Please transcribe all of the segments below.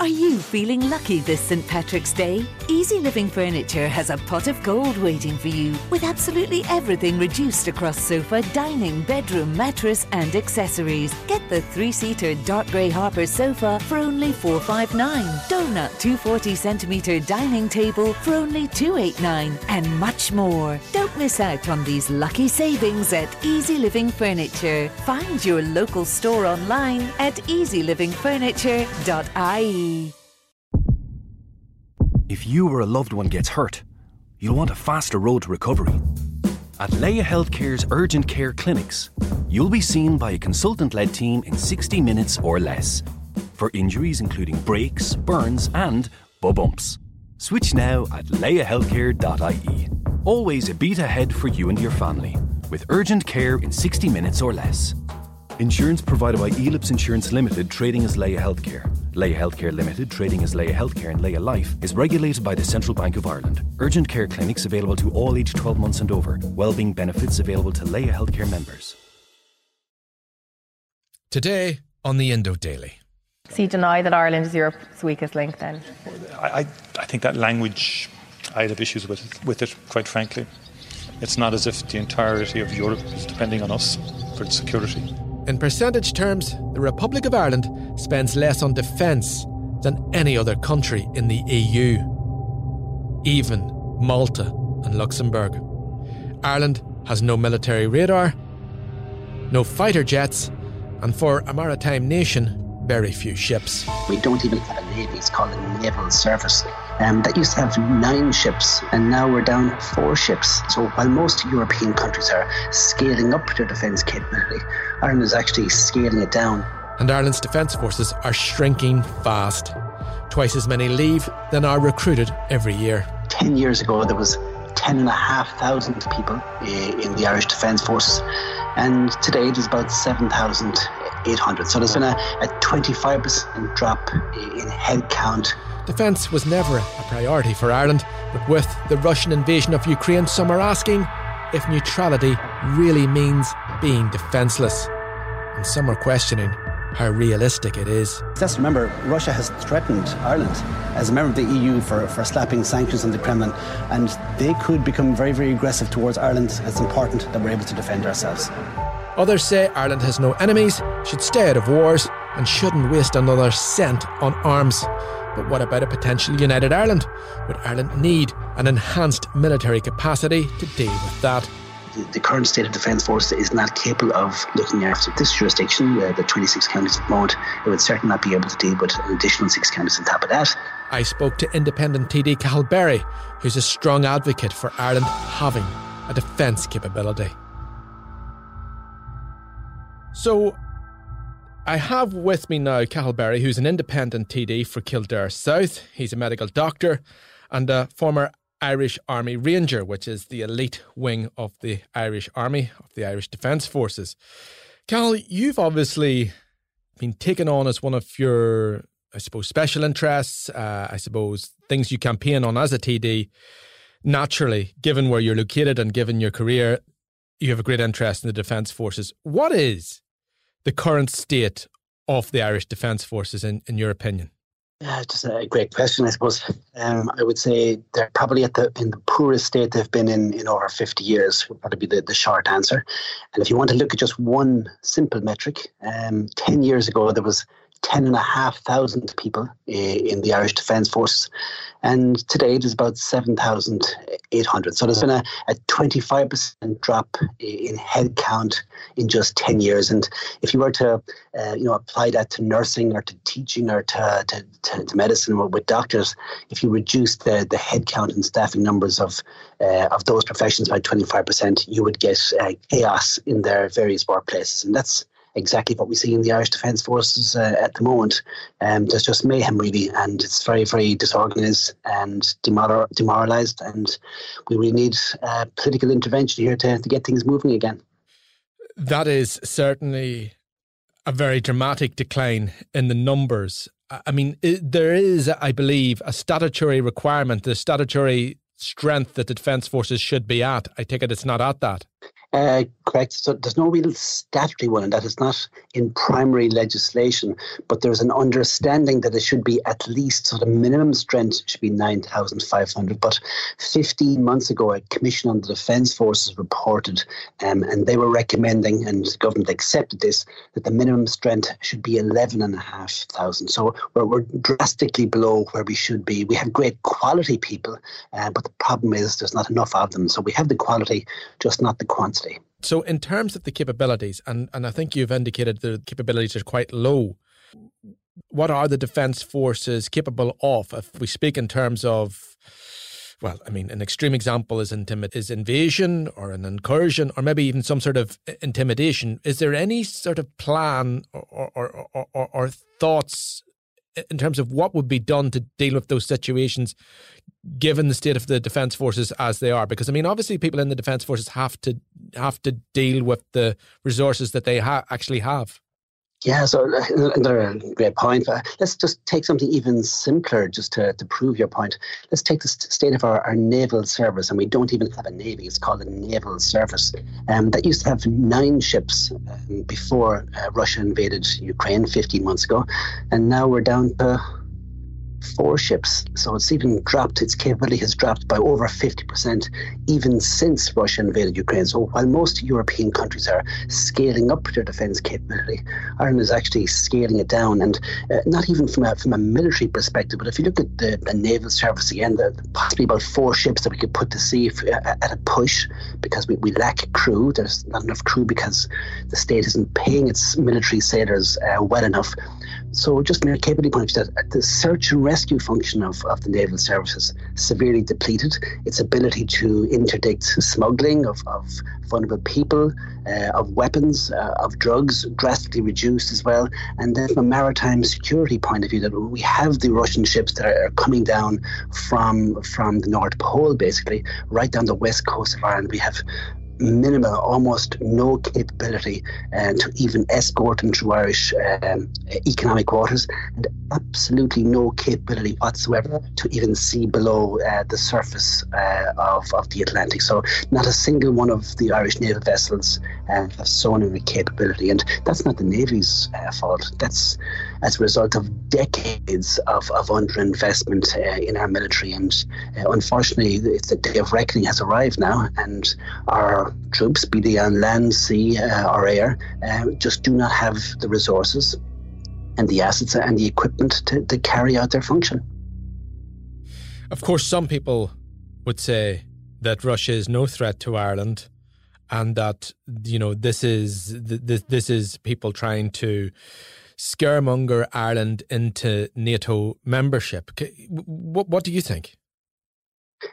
Are you feeling lucky this St. Patrick's Day? Easy Living Furniture has a pot of gold waiting for you with absolutely everything reduced across sofa, dining, bedroom, mattress, and accessories. Get the three seater dark grey Harper sofa for only 459, Donut 240 centimetre dining table for only 289, and much more. Don't miss out on these lucky savings at Easy Living Furniture. Find your local store online at easylivingfurniture.ie. If you or a loved one gets hurt, you'll want a faster road to recovery. At Laya Healthcare's urgent care clinics, you'll be seen by a consultant led team in 60 minutes or less for injuries including breaks, burns, and bumps. Switch now at layahealthcare.ie. Always a beat ahead for you and your family with urgent care in 60 minutes or less. Insurance provided by Elips Insurance Limited, trading as Laya Healthcare. Laya Healthcare Limited, trading as Laya Healthcare and Laya Life, is regulated by the Central Bank of Ireland. Urgent care clinics available to all aged 12 months and over. Wellbeing benefits available to Laya Healthcare members. Today on the Indo Daily. So you deny that Ireland is Europe's weakest link then? I, I think that language, I'd have issues with it, with it, quite frankly. It's not as if the entirety of Europe is depending on us for its security. In percentage terms, the Republic of Ireland spends less on defence than any other country in the EU, even Malta and Luxembourg. Ireland has no military radar, no fighter jets, and for a maritime nation, very few ships. We don't even have a navy, it's called a naval service. Um, that used to have nine ships, and now we're down four ships. So while most European countries are scaling up their defence capability, Ireland is actually scaling it down. And Ireland's defence forces are shrinking fast. Twice as many leave than are recruited every year. Ten years ago, there was 10,500 people in the Irish Defence Forces, and today there's about 7,800. So there's been a, a 25% drop in headcount. Defence was never a priority for Ireland, but with the Russian invasion of Ukraine, some are asking if neutrality really means being defenceless. And some are questioning how realistic it is. Let's remember, Russia has threatened Ireland as a member of the EU for, for slapping sanctions on the Kremlin, and they could become very, very aggressive towards Ireland. It's important that we're able to defend ourselves. Others say Ireland has no enemies, should stay out of wars, and shouldn't waste another cent on arms. But what about a potential united Ireland? Would Ireland need an enhanced military capacity to deal with that? The, current state of defence force is not capable of looking after this jurisdiction, uh, the 26 counties at the moment. It would certainly not be able to deal with an additional six counties on top of that. I spoke to independent TD Cathal Berry, who's a strong advocate for Ireland having a defence capability. So, I have with me now Cathal Berry, who's an independent TD for Kildare South. He's a medical doctor and a former Irish Army Ranger, which is the elite wing of the Irish Army, of the Irish Defence Forces. Cal, you've obviously been taken on as one of your, I suppose, special interests, uh, I suppose, things you campaign on as a TD. Naturally, given where you're located and given your career, you have a great interest in the Defence Forces. What is the current state of the Irish Defence Forces, in, in your opinion? Yeah, just a great question, I suppose. Um, I would say they're probably at the in the poorest state they've been in in over 50 years, would probably be the, the short answer. And if you want to look at just one simple metric, um, 10 years ago there was 10,500 people in the Irish Defence Forces. And today there's about 7,800. So there's been a, a 25% drop in headcount in just 10 years. And if you were to, uh, you know, apply that to nursing or to teaching or to, to, to, to medicine with doctors, if you reduce the, the headcount and staffing numbers of, uh, of those professions by 25%, you would get uh, chaos in their various workplaces. And that's exactly what we see in the Irish Defence Forces uh, at the moment. Um, there's just mayhem, really, and it's very, very disorganised and demoral- demoralised, and we really need uh, political intervention here to, to get things moving again. That is certainly a very dramatic decline in the numbers. I mean, there is, I believe, a statutory requirement, the statutory strength that the Defence Forces should be at. I take it it's not at that. Uh, correct. So there's no real statutory one, and that is not in primary legislation. But there's an understanding that it should be at least so the minimum strength should be 9,500. But 15 months ago, a commission on the defence forces reported, um, and they were recommending, and the government accepted this, that the minimum strength should be 11,500. So we're, we're drastically below where we should be. We have great quality people, uh, but the problem is there's not enough of them. So we have the quality, just not the quantity. So, in terms of the capabilities, and, and I think you've indicated the capabilities are quite low, what are the Defence Forces capable of? If we speak in terms of, well, I mean, an extreme example is, intimid- is invasion or an incursion or maybe even some sort of uh, intimidation. Is there any sort of plan or, or, or, or, or thoughts in terms of what would be done to deal with those situations given the state of the defense forces as they are? Because i mean obviously people in the defense forces have to have to deal with the resources that they ha- actually have yeah, so another great point. Uh, let's just take something even simpler just to, to prove your point. Let's take the state of our, our naval service, and we don't even have a navy. It's called a naval service. Um, that used to have nine ships um, before uh, Russia invaded Ukraine 15 months ago, and now we're down to four ships. So it's even dropped, its capability has dropped by over 50% even since Russia invaded Ukraine. So while most European countries are scaling up their defence capability, Ireland is actually scaling it down. And uh, not even from a, from a military perspective, but if you look at the, the naval service again, the, possibly about four ships that we could put to sea if, uh, at a push because we, we lack crew. There's not enough crew because the state isn't paying its military sailors uh, well enough. So, just from a capability point of the search and rescue function of, of the naval services severely depleted. Its ability to interdict smuggling of, of vulnerable people, uh, of weapons, uh, of drugs, drastically reduced as well. And then, from a maritime security point of view, that we have the Russian ships that are coming down from from the North Pole, basically, right down the west coast of Ireland. We have minimal, almost no capability uh, to even escort them through Irish um, economic waters, and absolutely no capability whatsoever to even see below uh, the surface uh, of, of the Atlantic. So, not a single one of the Irish naval vessels uh, have sonar capability, and that's not the Navy's uh, fault. That's as a result of decades of, of underinvestment uh, in our military. And uh, unfortunately, the day of reckoning has arrived now, and our troops, be they on land, sea, uh, or air, uh, just do not have the resources and the assets and the equipment to, to carry out their function. Of course, some people would say that Russia is no threat to Ireland and that you know this is this this is people trying to scaremonger Ireland into NATO membership. What, what do you think?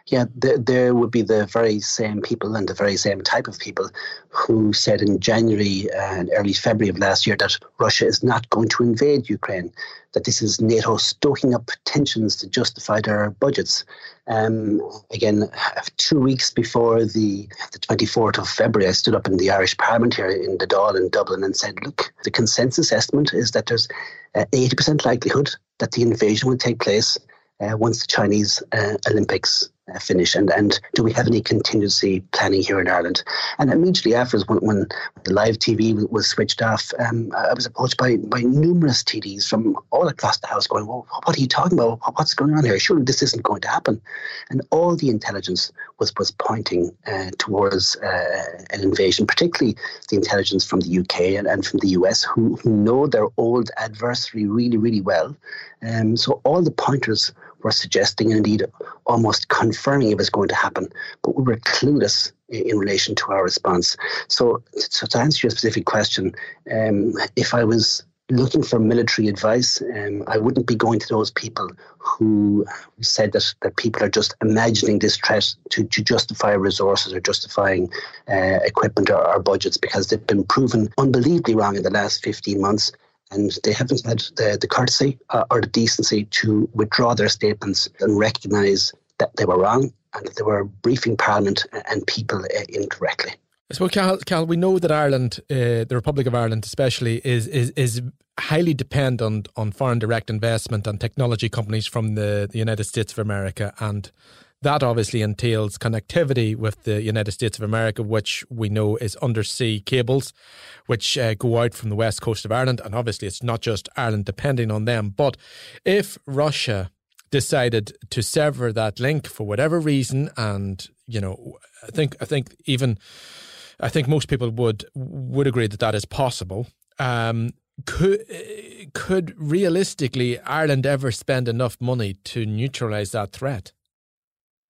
Yeah, there, there, would be the very same people and the very same type of people who said in January and early February of last year that Russia is not going to invade Ukraine, that this is NATO stoking up tensions to justify their budgets. Um, again, two weeks before the, the 24th of February, I stood up in the Irish Parliament here in the Dáil in Dublin and said, look, the consensus estimate is that there's uh, 80% likelihood that the invasion will take place uh, once the Chinese uh, Olympics uh, finish and, and do we have any contingency planning here in Ireland? And immediately afterwards, when, when the live TV was switched off, um, I was approached by, by numerous TDs from all across the House going, well, what are you talking about? What's going on here? Surely this isn't going to happen. And all the intelligence was, was pointing uh, towards uh, an invasion, particularly the intelligence from the UK and, and from the US, who, who know their old adversary really, really well. Um, so all the pointers were suggesting, and indeed almost confirming it was going to happen, but we were clueless in relation to our response. So, so to answer your specific question, um, if I was looking for military advice, um, I wouldn't be going to those people who said that, that people are just imagining this threat to, to justify resources or justifying uh, equipment or, or budgets because they've been proven unbelievably wrong in the last 15 months and they haven't had the, the courtesy uh, or the decency to withdraw their statements and recognise that they were wrong and that they were briefing Parliament and people uh, incorrectly. Suppose, Cal, Cal, we know that Ireland, uh, the Republic of Ireland especially, is is is highly dependent on foreign direct investment and technology companies from the, the United States of America and that obviously entails connectivity with the United States of America, which we know is undersea cables, which uh, go out from the west coast of Ireland. And obviously, it's not just Ireland depending on them. But if Russia decided to sever that link for whatever reason, and you know, I think I think even I think most people would would agree that that is possible. Um, could could realistically Ireland ever spend enough money to neutralise that threat?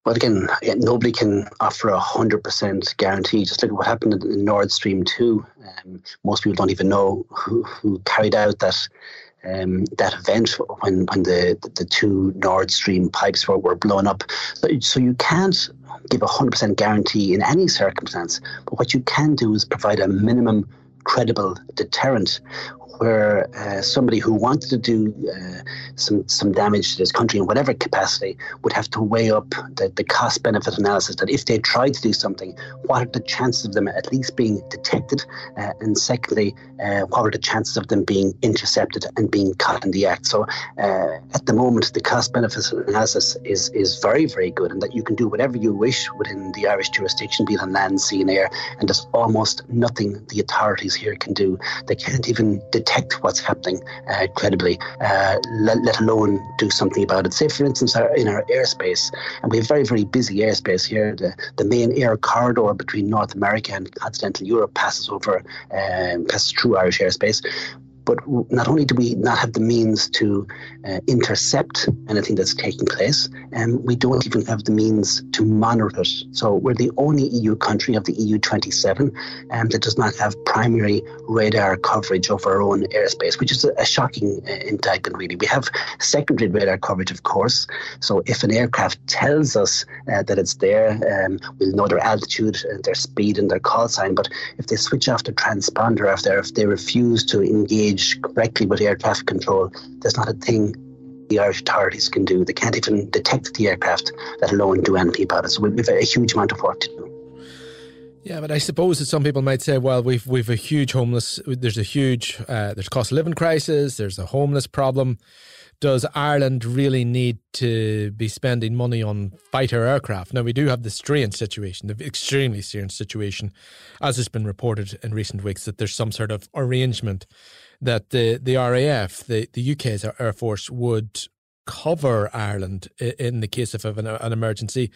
But again, nobody can offer a hundred percent guarantee. Just look at what happened in Nord Stream two. Um, most people don't even know who, who carried out that um, that event when when the the two Nord Stream pipes were, were blown up. So, so you can't give a hundred percent guarantee in any circumstance. But what you can do is provide a minimum credible deterrent where uh, somebody who wanted to do uh, some some damage to this country in whatever capacity would have to weigh up the, the cost benefit analysis that if they tried to do something, what are the chances of them at least being detected? Uh, and secondly, uh, what are the chances of them being intercepted and being caught in the act? So uh, at the moment, the cost benefit analysis is, is very, very good, and that you can do whatever you wish within the Irish jurisdiction, be it on land, sea, and air, and there's almost nothing the authorities here can do. They can't even detect detect what's happening uh, credibly, uh, let, let, alone do something about it. Say, for instance, our, in our airspace, and we have very, very busy airspace here. The, the main air corridor between North America and continental Europe passes over, um, passes through Irish airspace. But not only do we not have the means to uh, intercept anything that's taking place, um, we don't even have the means to monitor it. So we're the only EU country of the EU 27 um, that does not have primary radar coverage of our own airspace, which is a, a shocking uh, indictment, really. We have secondary radar coverage, of course. So if an aircraft tells us uh, that it's there, um, we'll know their altitude, their speed, and their call sign. But if they switch off the transponder, after if they refuse to engage engage correctly with air traffic control, there's not a thing the Irish authorities can do. They can't even detect the aircraft, let alone do anything about it. So we've a huge amount of work to do. Yeah, but I suppose that some people might say, well, we've we've a huge homeless. There's a huge uh, there's cost of living crisis. There's a homeless problem does Ireland really need to be spending money on fighter aircraft? Now, we do have the strange situation, the extremely strange situation, as has been reported in recent weeks, that there's some sort of arrangement that the, the RAF, the, the UK's Air Force, would cover Ireland in the case of an, an emergency.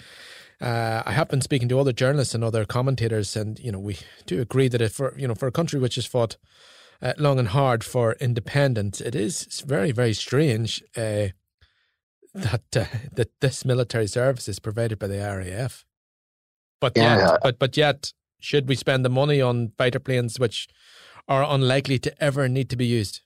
Uh, I have been speaking to other journalists and other commentators, and you know we do agree that if for you know for a country which has fought uh, long and hard for independence, it is very, very strange uh, that uh, that this military service is provided by the RAF. But yeah. yet, but but yet, should we spend the money on fighter planes which are unlikely to ever need to be used?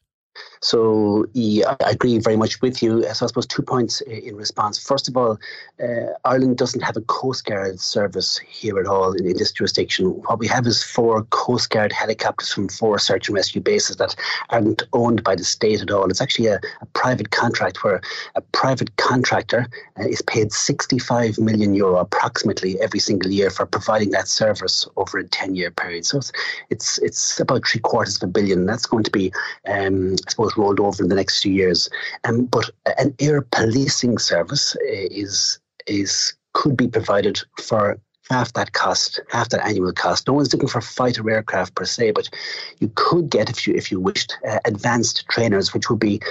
So yeah, I agree very much with you. So I suppose two points in response. First of all, uh, Ireland doesn't have a Coast Guard service here at all in, in, this jurisdiction. What we have is four Coast Guard helicopters from four search and rescue bases that aren't owned by the state at all. It's actually a, a private contract where a private contractor uh, is paid 65 million euro approximately every single year for providing that service over a 10 year period. So it's, it's, it's about three quarters of a billion. That's going to be um, I suppose, rolled over in the next few years. Um, but an air policing service uh, is is could be provided for half that cost, half that annual cost. No one's looking for fighter aircraft per se, but you could get, if you if you wished, uh, advanced trainers, which would be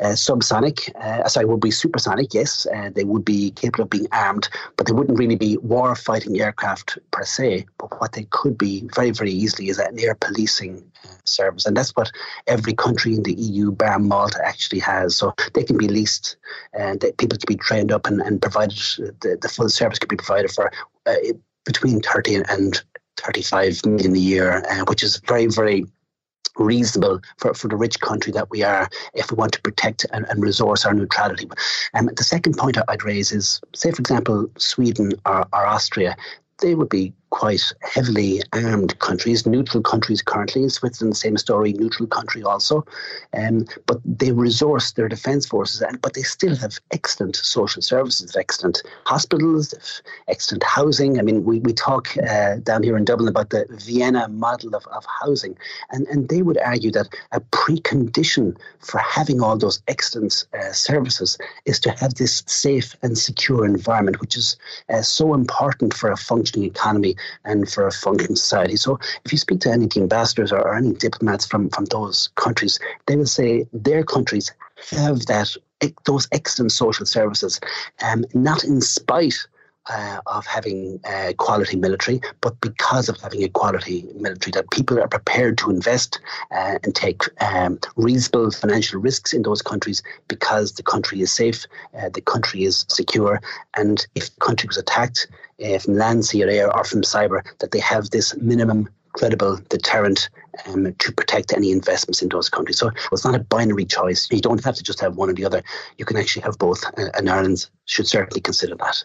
subsonic, uh, sorry, would be supersonic, yes. Uh, they would be capable of being armed, but they wouldn't really be war fighting aircraft per se. But what they could be very, very easily is an air policing uh, service. And that's what every country in the EU, bar Malta, actually has. So they can be leased and people can be trained up and, and provided, the, the full service can be provided for uh, between 30 and 35 million a year, uh, which is very, very reasonable for, for the rich country that we are if we want to protect and, and resource our neutrality. Um, the second point I'd raise is, say, for example, Sweden or, or Austria, they would be quite heavily armed countries, neutral countries currently. Switzerland, same story, neutral country also. Um, but they resource their defence forces, and but they still have excellent social services, excellent hospitals, excellent housing. I mean, we, we talk uh, down here in Dublin about the Vienna model of, of housing, and, and they would argue that a precondition for having all those excellent uh, services is to have this safe and secure environment, which is uh, so important for a functioning economy and for a functioning society. So, if you speak to any ambassadors or, any diplomats from, from those countries, they will say their countries have that those excellent social services, um, not in spite uh, of having uh, quality military, but because of having a quality military, that people are prepared to invest uh, and take um, reasonable financial risks in those countries because the country is safe, uh, the country is secure, and if the country was attacked uh, from land, sea, or air, or from cyber, that they have this minimum credible deterrent um, to protect any investments in those countries. So it's not a binary choice. You don't have to just have one or the other. You can actually have both, uh, and Ireland should certainly consider that.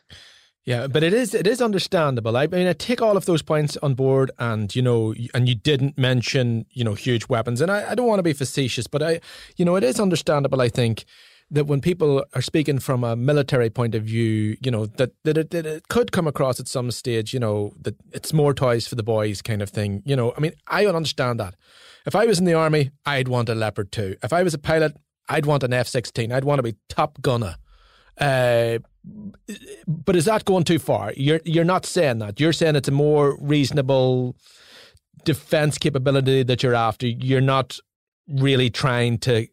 Yeah, but it is it is understandable. I mean, I take all of those points on board, and you know, and you didn't mention you know huge weapons, and I, I don't want to be facetious, but I, you know, it is understandable. I think that when people are speaking from a military point of view, you know, that that it, that it could come across at some stage, you know, that it's more toys for the boys kind of thing. You know, I mean, I understand that. If I was in the army, I'd want a Leopard too. If I was a pilot, I'd want an F sixteen. I'd want to be top gunner. Uh, but is that going too far? You're you're not saying that. You're saying it's a more reasonable defense capability that you're after. You're not really trying to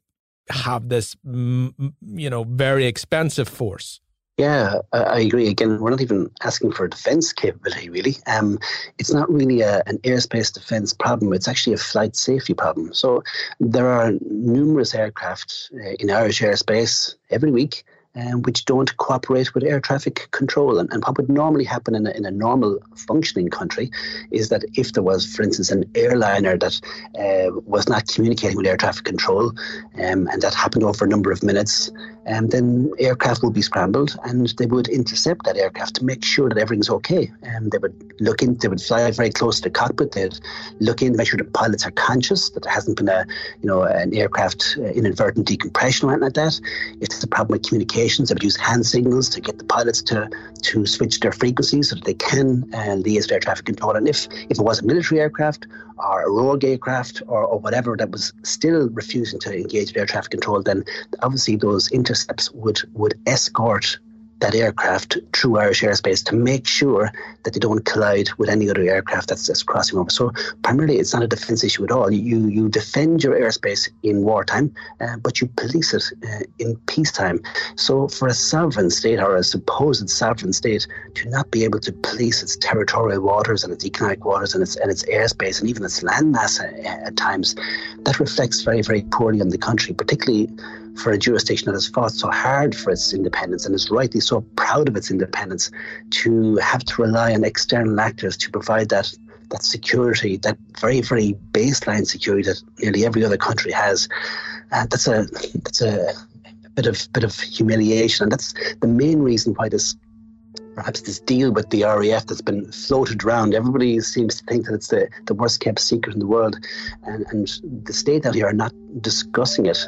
have this, you know, very expensive force. Yeah, I agree. Again, we're not even asking for a defence capability, really. Um, it's not really a, an airspace defence problem. It's actually a flight safety problem. So there are numerous aircraft uh, in Irish airspace every week um, which don't cooperate with air traffic control. And, and what would normally happen in a, in a normal functioning country is that if there was, for instance, an airliner that uh, was not communicating with air traffic control, um, and that happened over a number of minutes, um, then aircraft would be scrambled and they would intercept that aircraft to make sure that everything's okay. And um, they would look in, they would fly very close to the cockpit. They'd look in, make sure the pilots are conscious that there hasn't been a, you know, an aircraft uh, inadvertent decompression or anything like that. If there's a problem with communications, they would use hand signals to get the pilots to to switch their frequencies so that they can uh, liaise with air traffic control. And if if it was a military aircraft or a rogue aircraft or, or whatever that was still refusing to engage with air traffic control, then obviously those intercepts would would escort that aircraft through Irish airspace to make sure that they don't collide with any other aircraft that's, that's crossing over. So primarily, it's not a defence issue at all. You you defend your airspace in wartime, uh, but you police it uh, in peacetime. So for a sovereign state or a supposed sovereign state to not be able to police its territorial waters and its economic waters and its and its airspace and even its landmass at, uh, at times, that reflects very very poorly on the country, particularly for a jurisdiction that has fought so hard for its independence and is rightly so proud of its independence to have to rely on external actors to provide that that security, that very, very baseline security that nearly every other country has. Uh, that's a that's a, bit of bit of humiliation, and that's the main reason why this perhaps this deal with the RAF that's been floated around. Everybody seems to think that it's the, the worst kept secret in the world, and, and the state out here are not discussing it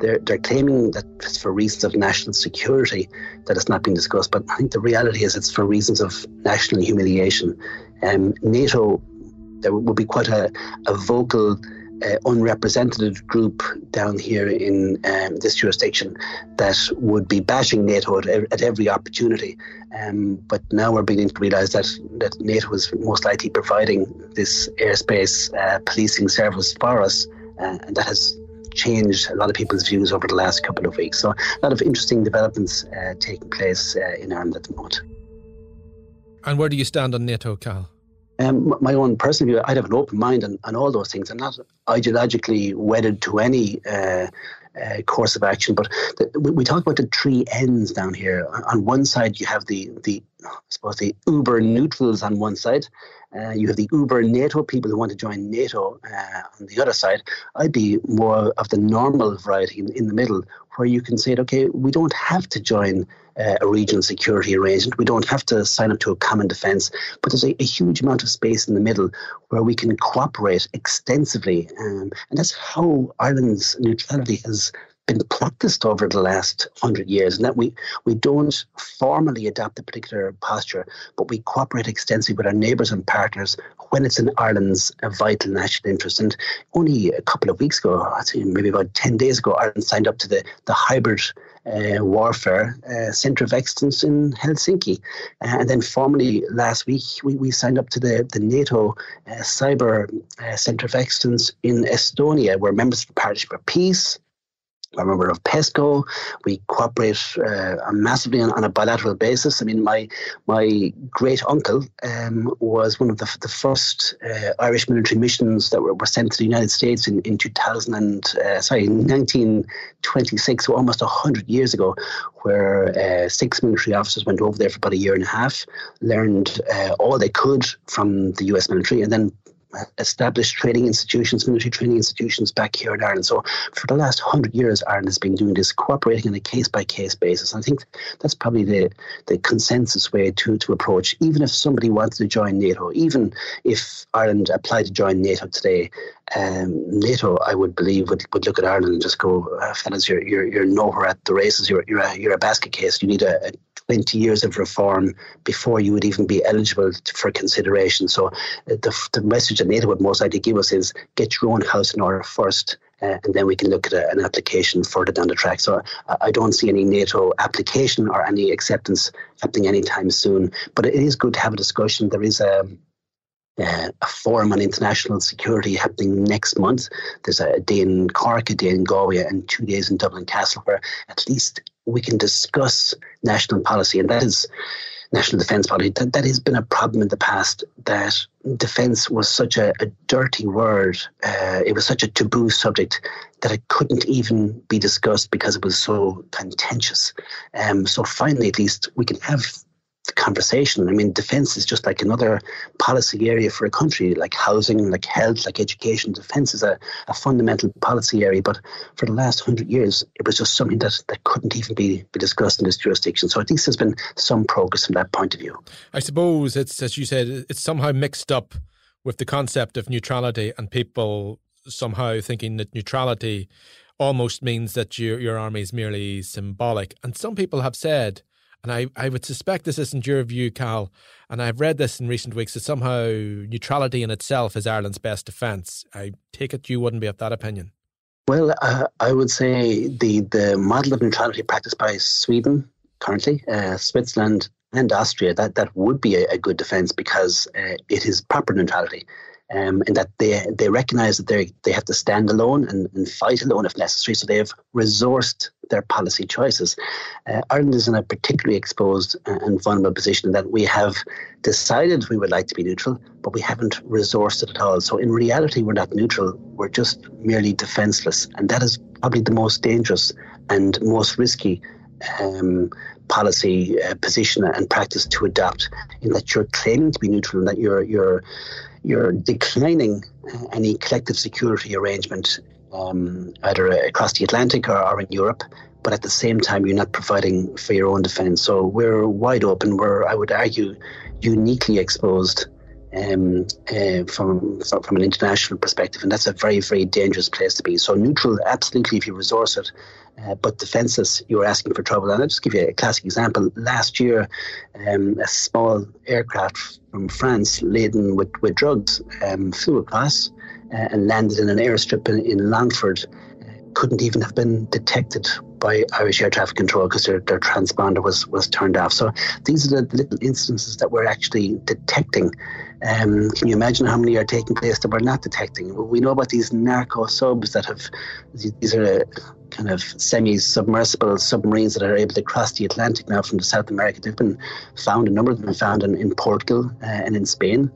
they're, they're claiming that it's for reasons of national security that it's not being discussed, but I think the reality is it's for reasons of national humiliation. Um, NATO, there will be quite a, a vocal, uh, unrepresented group down here in um, this jurisdiction that would be bashing NATO at, at every opportunity. Um, but now we're beginning to realise that, that NATO is most likely providing this airspace uh, policing service for us, uh, and that has changed a lot of people's views over the last couple of weeks. So a lot of interesting developments uh, taking place uh, in Ireland at the moment. And where do you stand on NATO, Cal? Um, my own personal view, I'd have an open mind on, on all those things. I'm not ideologically wedded to any uh, uh, course of action. But the, we talk about the three ends down here. On one side, you have the the I suppose, the uber neutrals on one side. Uh, you have the uber NATO people who want to join NATO uh, on the other side. I'd be more of the normal variety in, in the middle, where you can say, okay, we don't have to join uh, a regional security arrangement. We don't have to sign up to a common defence, but there's a, a, huge amount of space in the middle where we can cooperate extensively. Um, and that's how Ireland's neutrality has been practiced over the last hundred years, and that we, we don't formally adopt a particular posture, but we cooperate extensively with our neighbours and partners when it's in Ireland's vital national interest. And only a couple of weeks ago, I think maybe about 10 days ago, Ireland signed up to the, the hybrid uh, warfare uh, centre of excellence in Helsinki. Uh, and then formally last week, we, we signed up to the, the NATO uh, cyber uh, centre of excellence in Estonia. We're members of the Partnership for Peace a member of PESCO. We cooperate uh, massively on, on, a bilateral basis. I mean, my my great uncle um, was one of the, the first uh, Irish military missions that were, were sent to the United States in, in 2000 and uh, sorry 1926, so almost hundred years ago, where uh, six military officers went over there for about a year and a half, learned uh, all they could from the U.S. military, and then established training institutions, military training institutions back here in Ireland. So for the last hundred years, Ireland has been doing this, cooperating on a case by case basis. I think that's probably the, the consensus way to, to approach. Even if somebody wanted to join NATO, even if Ireland applied to join NATO today, um, NATO, I would believe, would, would look at Ireland and just go, uh, fellas, you're, you're, you're nowhere at the races. You're, you're, a, you're a basket case. You need a, a 20 years of reform before you would even be eligible for consideration. So uh, the, the message that NATO would most likely give us is get your own house in order first. Uh, and then we can look at a, an application further down the track. So I, I don't see any NATO application or any acceptance happening anytime soon. But it is good to have a discussion. There is a uh, a forum on international security happening next month. There's a day in Cork, a day in Galway, and two days in Dublin Castle, where at least we can discuss national policy, and that is national defence policy. That, that has been a problem in the past. That defence was such a, a dirty word. Uh, it was such a taboo subject that it couldn't even be discussed because it was so contentious. Um, so finally, at least, we can have conversation. I mean, defence is just like another policy area for a country, like housing, like health, like education. Defence is a, a fundamental policy area, but for the last hundred years, it was just something that, that couldn't even be, be discussed in this jurisdiction. So I think there's been some progress from that point of view. I suppose it's, as you said, it's somehow mixed up with the concept of neutrality and people somehow thinking that neutrality almost means that your, your army is merely symbolic. And some people have said and I, I would suspect this isn't your view, Cal, and I've read this in recent weeks that somehow neutrality in itself is Ireland's best defence. I take it you wouldn't be of that opinion. Well, uh, I would say the, the model of neutrality practiced by Sweden currently, uh, Switzerland, and Austria, that, that would be a, a good defence because uh, it is proper neutrality um, in that they they recognise that they they have to stand alone and, and fight alone if necessary. So they have resourced their policy choices. Uh, Ireland is in a particularly exposed and vulnerable position in that we have decided we would like to be neutral, but we haven't resourced it at all. So in reality, we're not neutral. We're just merely defenceless, and that is probably the most dangerous and most risky um, policy uh, position and practice to adopt. In that you're claiming to be neutral, and that you're you're you're declining uh, any collective security arrangement um, either across the Atlantic or, or, in Europe, but at the same time, you're not providing for your own defence. So we're wide open. We're, I would argue, uniquely exposed um, uh, from, from an international perspective, and that's a very, very dangerous place to be. So neutral, absolutely, if you resource it, uh, but defences, you're asking for trouble. And I'll just give you a classic example. Last year, um, a small aircraft from France laden with, with drugs um, flew across uh, and landed in an airstrip in, in Longford. Uh, couldn't even have been detected by Irish air traffic control because their, their transponder was, was turned off. So these are the little instances that we're actually detecting. Um, can you imagine how many are taking place that we're not detecting? We know about these narco subs that have, these are kind of semi-submersible submarines that are able to cross the Atlantic now from the South America. They've been found, a number of them have been found in, in Portugal uh, and in Spain.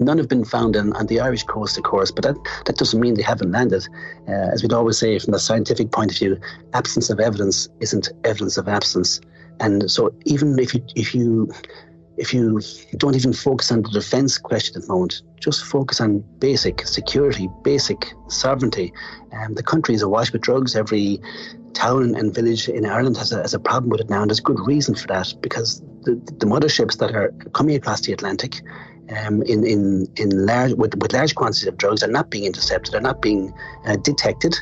None have been found in, on the Irish coast, of course, but that, that doesn't mean they haven't landed. Uh, as we'd always say, from the scientific point of view, absence of evidence isn't evidence of absence. And so even if you if you if you don't even focus on the defence question at the moment, just focus on basic security, basic sovereignty. Um, the country is awash with drugs. Every town and village in Ireland has a, has a problem with it now, and there's good reason for that because the, the motherships that are coming across the Atlantic um, in, in, in large, with, with large quantities of drugs are not being intercepted, are not being uh, detected.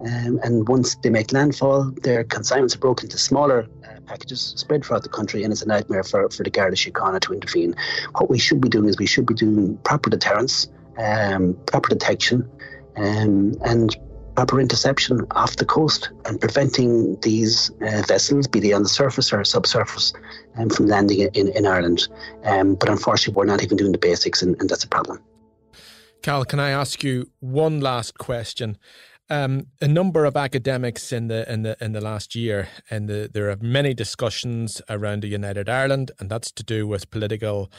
Um, and once they make landfall, their consignments are broken into smaller uh, packages spread throughout the country, and it's a nightmare for, for the Garda Síochána to intervene. What we should be doing is we should be doing proper deterrence, um, proper detection, um, and proper interception off the coast and preventing these uh, vessels, be they on the surface or subsurface, um, from landing in, in Ireland. Um, but unfortunately, we're not even doing the basics, and, and that's a problem. Cal, can I ask you one last question? Um, a number of academics in the in the in the last year, and the, there are many discussions around the United Ireland, and that's to do with political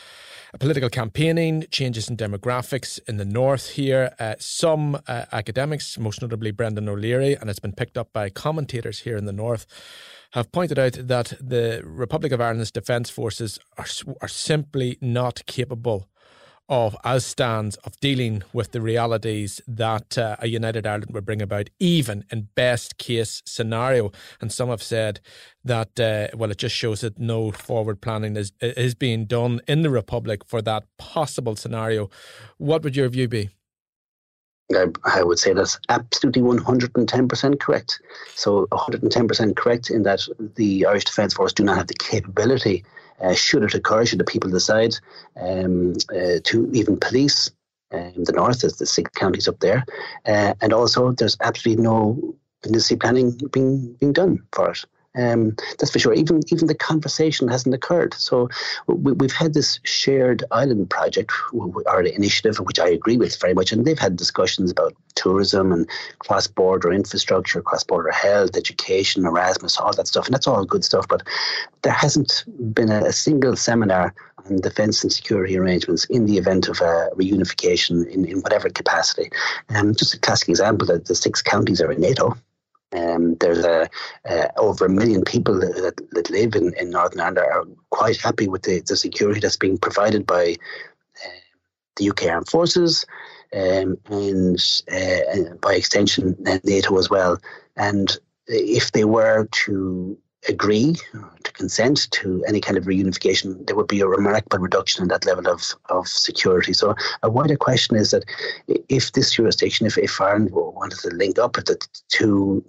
political campaigning, changes in demographics in the north here. Uh, some uh, academics, most notably Brendan O'Leary, and it's been picked up by commentators here in the north, have pointed out that the Republic of Ireland's defence forces are are simply not capable of as stands of dealing with the realities that uh, a united Ireland would bring about, even in best case scenario. And some have said that uh, well, it just shows that no forward planning is is being done in the Republic for that possible scenario. What would your view be? I, I would say that's absolutely 110% correct. So 110% correct in that the Irish Defence Force do not have the capability uh, should it occur, should the people decide um, uh, to even police um, the north, as the six counties up there, uh, and also there's absolutely no contingency planning being being done for it. Um, that's for sure. Even even the conversation hasn't occurred. So we, have had this shared island project or initiative, which I agree with very much, and they've had discussions about tourism and cross-border infrastructure, cross-border health, education, Erasmus, all that stuff, and that's all good stuff. But there hasn't been a, a single seminar on defence and security arrangements in the event of a reunification in, in whatever capacity. Um, just a classic example: that the six counties are in NATO. Um, there's a, uh, over a million people that, that live in, in Northern Ireland are quite happy with the, the security that's being provided by uh, the UK Armed Forces um, and uh, by extension NATO as well. And if they were to agree to consent to any kind of reunification, there would be a remarkable reduction in that level of, of security. So a wider question is that if this jurisdiction, if, if Ireland wanted to link up the two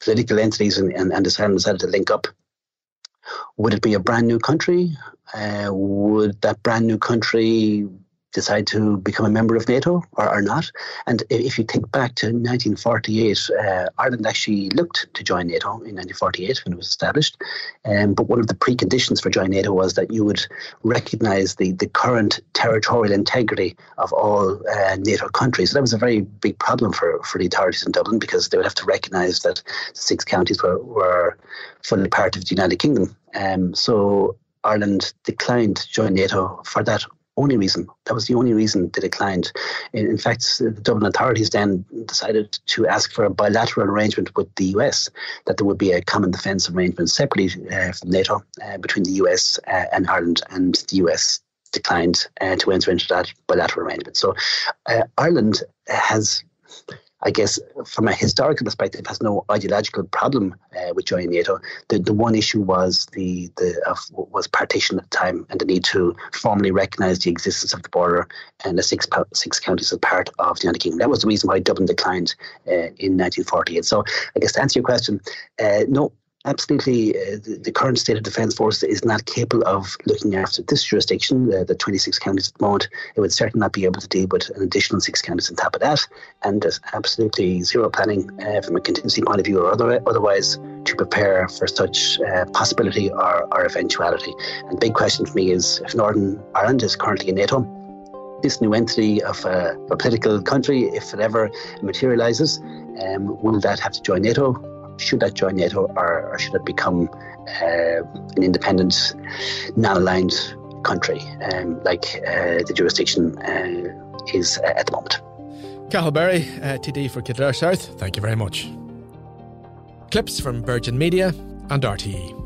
political entities and, and, and decided to link up, would it be a brand new country? Uh, would that brand new country decide to become a member of NATO or, or not. And if you think back to 1948, uh, Ireland actually looked to join NATO in 1948 when it was established. Um, but one of the preconditions for joining NATO was that you would recognise the, the current territorial integrity of all uh, NATO countries. So that was a very big problem for, for the authorities in Dublin because they would have to recognise that the six counties were, were fully part of the United Kingdom. Um, so Ireland declined to join NATO for that only reason. That was the only reason they declined. In, in fact, the Dublin authorities then decided to ask for a bilateral arrangement with the US, that there would be a common defence arrangement separately uh, from NATO uh, between the US uh, and Ireland, and the US declined uh, to enter into that bilateral arrangement. So uh, Ireland has I guess from a historical perspective, has no ideological problem uh, with joining NATO. The the one issue was the the was partition at the time and the need to formally recognise the existence of the border and the six six counties as part of the United Kingdom. That was the reason why Dublin declined uh, in 1948. So I guess to answer your question, uh, no, absolutely uh, the, the, current state of defence force is not capable of looking after this jurisdiction, uh, the 26 counties at the moment. It would certainly not be able to deal with an additional six counties on top of that. And there's absolutely zero planning uh, from a contingency point of view or other, otherwise to prepare for such uh, possibility or, or eventuality. And big question for me is if Northern Ireland is currently in NATO, this new entity of a, a political country, if it ever materialises, um, will that have to join NATO? Should that join NATO or, or should it become uh, an independent, non-aligned country um, like uh, the jurisdiction uh, is at the moment. Cathal Berry, uh, TD for Kildare South, thank you very much. Clips from Virgin Media and RTE.